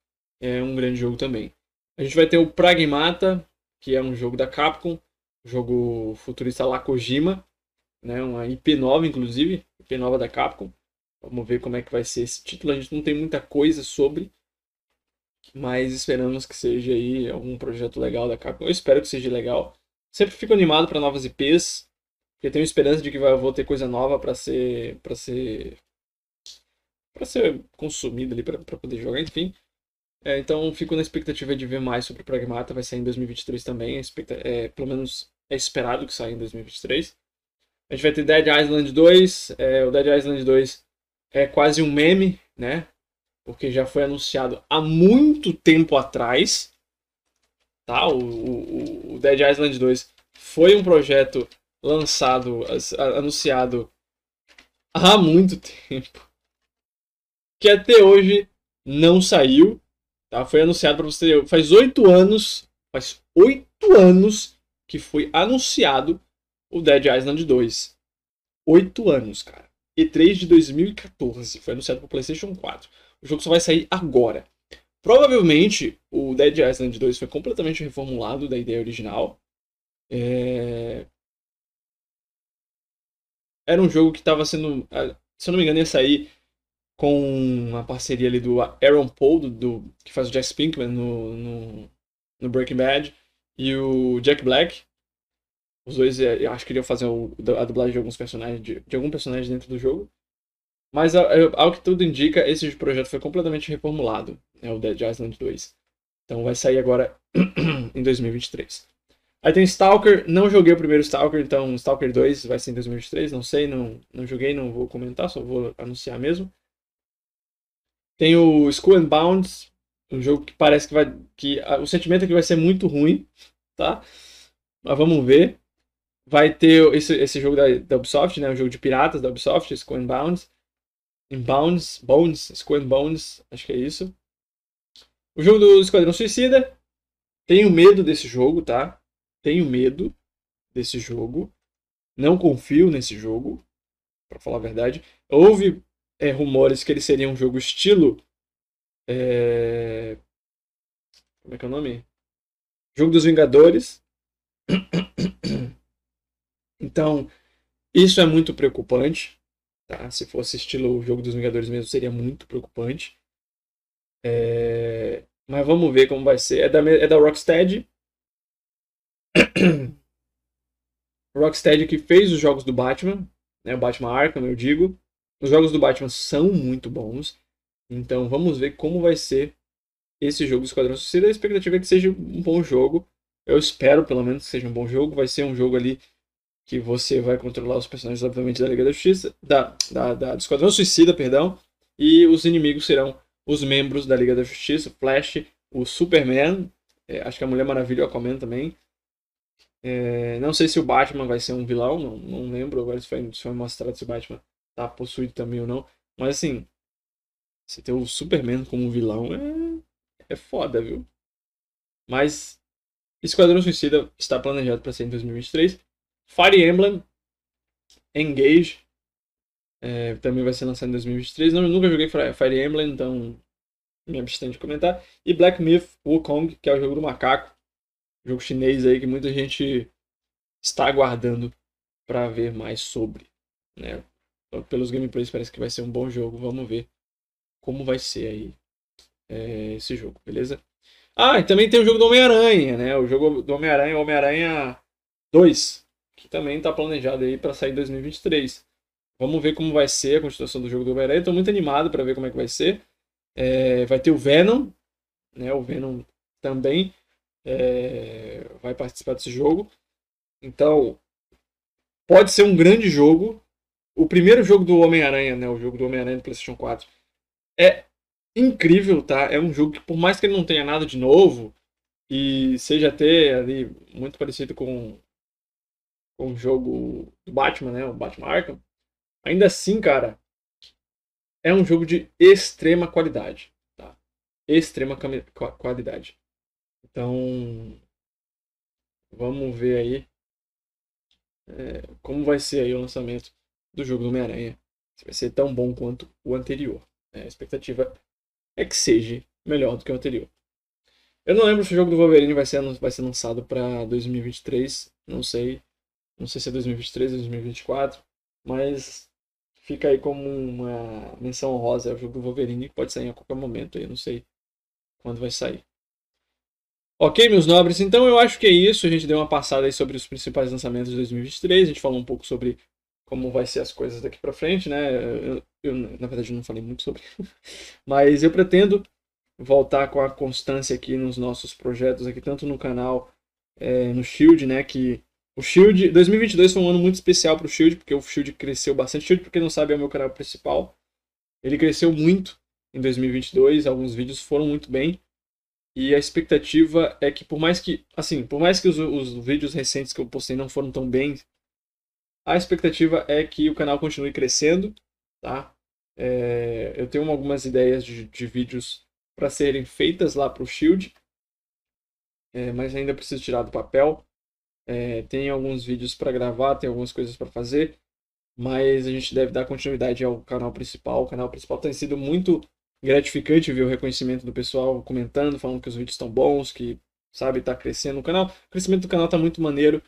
é, um grande jogo também. A gente vai ter o Pragmata, que é um jogo da Capcom, jogo futurista lá Kojima, né, uma IP nova, inclusive, IP nova da Capcom. Vamos ver como é que vai ser esse título. A gente não tem muita coisa sobre, mas esperamos que seja aí algum projeto legal da Capcom. Eu espero que seja legal. Sempre fico animado para novas IPs, porque tenho esperança de que vai, vou ter coisa nova para ser para ser para ser consumida ali para poder jogar, enfim. É, então fico na expectativa de ver mais sobre o Pragmata, vai sair em 2023 também, é, pelo menos é esperado que saia em 2023. A gente vai ter Dead Island 2, é, o Dead Island 2 é quase um meme, né? porque já foi anunciado há muito tempo atrás. Tá? O, o, o Dead Island 2 foi um projeto lançado, anunciado há muito tempo, que até hoje não saiu. Tá? Foi anunciado para você. Faz oito anos, faz oito anos que foi anunciado o Dead Island 2. Oito anos, cara. E3 de 2014 foi anunciado para PlayStation 4. O jogo só vai sair agora. Provavelmente o Dead Island 2 foi completamente reformulado da ideia original. É... Era um jogo que estava sendo. Se eu não me engano, ia sair com a parceria ali do Aaron Paul, do, do que faz o Jack Pinkman no, no, no, Breaking Bad, e o Jack Black. Os dois, eu acho que iriam fazer a dublagem de alguns personagens, de, de algum personagem dentro do jogo. Mas ao que tudo indica, esse projeto foi completamente reformulado, é o Dead Island 2. Então vai sair agora <clears throat> em 2023. Aí tem Stalker, não joguei o primeiro Stalker, então Stalker 2 vai ser em 2023, não sei, não, não joguei, não vou comentar, só vou anunciar mesmo. Tem o School and Bounds, um jogo que parece que vai. que O sentimento é que vai ser muito ruim, tá? Mas vamos ver. Vai ter esse, esse jogo da, da Ubisoft, né? Um jogo de piratas da Ubisoft, School and. Bones, Bones, Square Bones, acho que é isso. O jogo do Esquadrão Suicida. Tenho medo desse jogo, tá? Tenho medo desse jogo. Não confio nesse jogo, para falar a verdade. Houve é, rumores que ele seria um jogo estilo. É... Como é que é o nome? Jogo dos Vingadores. <coughs> Então, isso é muito preocupante. Tá? Se fosse estilo o jogo dos Vingadores mesmo, seria muito preocupante. É... Mas vamos ver como vai ser. É da, é da Rocksteady. <clears throat> Rocksteady que fez os jogos do Batman, né? o Batman Arkham, eu digo. Os jogos do Batman são muito bons. Então vamos ver como vai ser esse jogo do Esquadrão Suicida. A expectativa é que seja um bom jogo. Eu espero, pelo menos, que seja um bom jogo. Vai ser um jogo ali que você vai controlar os personagens, obviamente, da Liga da Justiça, da, da, da, do Esquadrão Suicida, perdão, e os inimigos serão os membros da Liga da Justiça, Flash, o Superman, é, acho que a Mulher Maravilha e o Aquaman também. É, não sei se o Batman vai ser um vilão, não, não lembro agora se foi, se foi mostrado se o Batman tá possuído também ou não. Mas assim, você ter o Superman como vilão é, é foda, viu? Mas Esquadrão Suicida está planejado para ser em 2023. Fire Emblem Engage é, também vai ser lançado em 2023. Não, nunca joguei Fire Emblem, então me abstenho de comentar. E Black Myth Wukong, que é o jogo do macaco. Jogo chinês aí que muita gente está aguardando para ver mais sobre. Né? Pelos gameplays parece que vai ser um bom jogo. Vamos ver como vai ser aí é, esse jogo, beleza? Ah, e também tem o jogo do Homem-Aranha, né? O jogo do Homem-Aranha, Homem-Aranha 2, que também está planejado aí para sair em 2023. Vamos ver como vai ser a continuação do jogo do Homem-Aranha. Estou muito animado para ver como é que vai ser. É, vai ter o Venom, né? O Venom também é, vai participar desse jogo. Então, pode ser um grande jogo. O primeiro jogo do Homem-Aranha, né? O jogo do Homem-Aranha do PlayStation 4 é incrível, tá? É um jogo que, por mais que ele não tenha nada de novo e seja até ali muito parecido com, com o jogo do Batman, né? O Batman Arkham, ainda assim, cara, é um jogo de extrema qualidade, tá? Extrema qualidade. Então, vamos ver aí é, como vai ser aí o lançamento do jogo do Homem-Aranha. Se vai ser tão bom quanto o anterior. É, a expectativa é que seja melhor do que o anterior. Eu não lembro se o jogo do Wolverine vai ser, vai ser lançado para 2023, não sei. Não sei se é 2023 ou 2024, mas fica aí como uma menção honrosa ao jogo do Wolverine, que pode sair a qualquer momento, eu não sei quando vai sair. Ok, meus nobres, então eu acho que é isso. A gente deu uma passada aí sobre os principais lançamentos de 2023, a gente falou um pouco sobre como vai ser as coisas daqui para frente, né? Eu, eu, na verdade, não falei muito sobre, <laughs> mas eu pretendo voltar com a constância aqui nos nossos projetos aqui, tanto no canal, é, no Shield, né? Que o Shield 2022 foi um ano muito especial para o Shield, porque o Shield cresceu bastante. Shield, porque não sabe, é o meu canal principal. Ele cresceu muito em 2022, alguns vídeos foram muito bem. E a expectativa é que por mais que, assim, por mais que os, os vídeos recentes que eu postei não foram tão bem a expectativa é que o canal continue crescendo, tá? É, eu tenho algumas ideias de, de vídeos para serem feitas lá para o Shield, é, mas ainda preciso tirar do papel. É, tem alguns vídeos para gravar, tem algumas coisas para fazer, mas a gente deve dar continuidade ao canal principal. O canal principal tem sido muito gratificante ver o reconhecimento do pessoal comentando, falando que os vídeos estão bons, que sabe está crescendo o canal. O crescimento do canal está muito maneiro.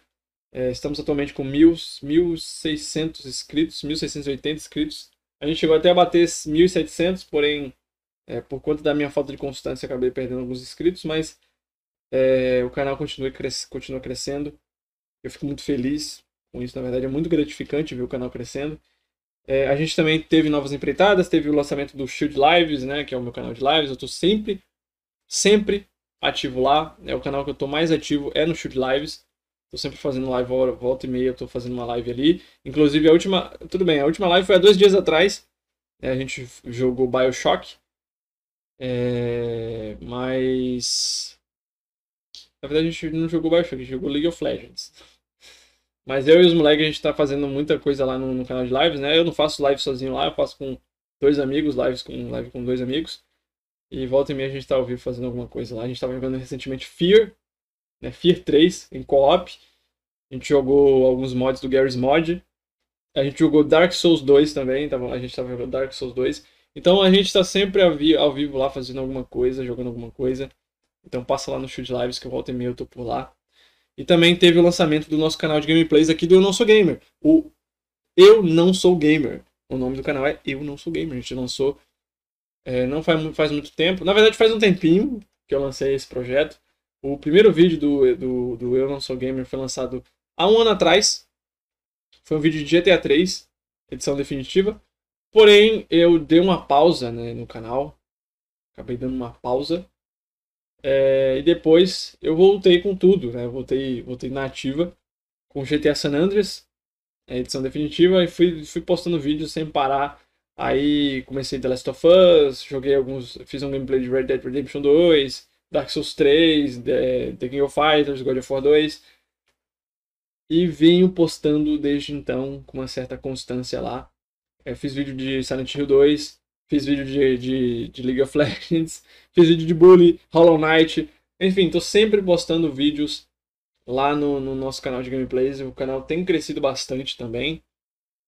É, estamos atualmente com 1.600 inscritos, 1.680 inscritos. A gente chegou até a bater 1.700, porém, é, por conta da minha falta de constância, acabei perdendo alguns inscritos, mas é, o canal continua, cres continua crescendo. Eu fico muito feliz com isso, na verdade, é muito gratificante ver o canal crescendo. É, a gente também teve novas empreitadas, teve o lançamento do Shield Lives, né, que é o meu canal de lives. Eu estou sempre, sempre ativo lá. É o canal que eu estou mais ativo é no Shield Lives. Tô sempre fazendo live, volta e meia, tô fazendo uma live ali. Inclusive, a última. Tudo bem, a última live foi há dois dias atrás. É, a gente jogou Bioshock. É, mas. Na verdade, a gente não jogou Bioshock, a gente jogou League of Legends. Mas eu e os moleques, a gente tá fazendo muita coisa lá no, no, canal de lives, né? Eu não faço live sozinho lá, eu faço com dois amigos, lives com live com dois amigos. E volta e meia a gente tá ao vivo fazendo alguma coisa lá. A gente tava jogando recentemente Fear, né, Fear 3 em co-op. A gente jogou alguns mods do Garry's Mod. A gente jogou Dark Souls 2 também, tava, a gente estava jogando Dark Souls 2. Então a gente está sempre ao, vi ao, vivo lá fazendo alguma coisa, jogando alguma coisa. Então passa lá no Shoot Lives que eu volto e meia eu tô por lá. E também teve o lançamento do nosso canal de gameplays aqui do Eu Não Sou Gamer. O Eu Não Sou Gamer. O nome do canal é Eu Não Sou Gamer. A gente lançou é, não faz, faz muito tempo. Na verdade faz um tempinho que eu lancei esse projeto. O primeiro vídeo do, do, do Eu Não Sou Gamer foi lançado há um ano atrás. Foi um vídeo de GTA 3, edição definitiva. Porém, eu dei uma pausa né, no canal. Acabei dando uma pausa. É, e depois eu voltei com tudo, né? Voltei, voltei na ativa com GTA San Andreas, edição definitiva, e fui, fui postando vídeos sem parar. Aí comecei The Last of Us, joguei alguns. Fiz um gameplay de Red Dead Redemption 2 Dark Souls 3, The, The King of Fighters, God of War 2. E venho postando desde então com uma certa constância lá. Eu fiz vídeo de Silent Hill 2, fiz vídeo de, de, de League of Legends, <laughs> fiz vídeo de Bully, Hollow Knight. Enfim, tô sempre postando vídeos lá no, no nosso canal de gameplays. O canal tem crescido bastante também.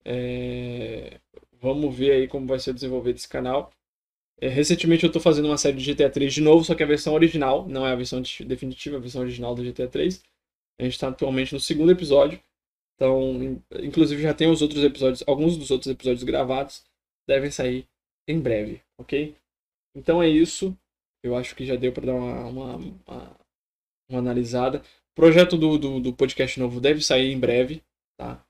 É... Vamos ver aí como vai ser desenvolvido esse canal. É, recentemente eu estou fazendo uma série de GTA 3 de novo, só que a versão original, não é a versão definitiva, a versão original do GTA 3. A gente está atualmente no segundo episódio. Então, inclusive já tem os outros episódios, alguns dos outros episódios gravados devem sair em breve, ok? Então é isso. Eu acho que já deu para dar uma, uma, uma, uma, analisada. O projeto do, do, do, podcast novo deve sair em breve, tá?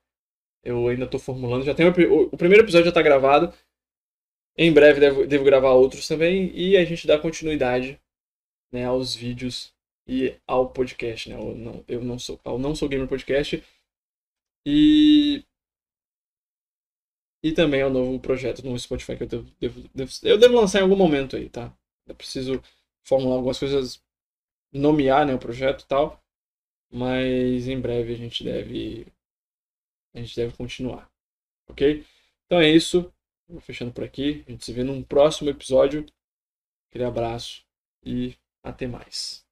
Eu ainda estou formulando. Já tem o, o, primeiro episódio já está gravado. Em breve devo, devo gravar outros também e a gente dá continuidade né, aos vídeos e ao podcast, né? Eu não, eu não sou, ao não sou gamer podcast e e também ao novo projeto no Spotify que eu devo, devo, devo, eu devo lançar em algum momento aí, tá? Eu preciso formular algumas coisas, nomear né, o projeto e tal, mas em breve a gente deve a gente deve continuar, ok? Então é isso, vou fechando por aqui, a gente se vê num próximo episódio. Aquele abraço e até mais.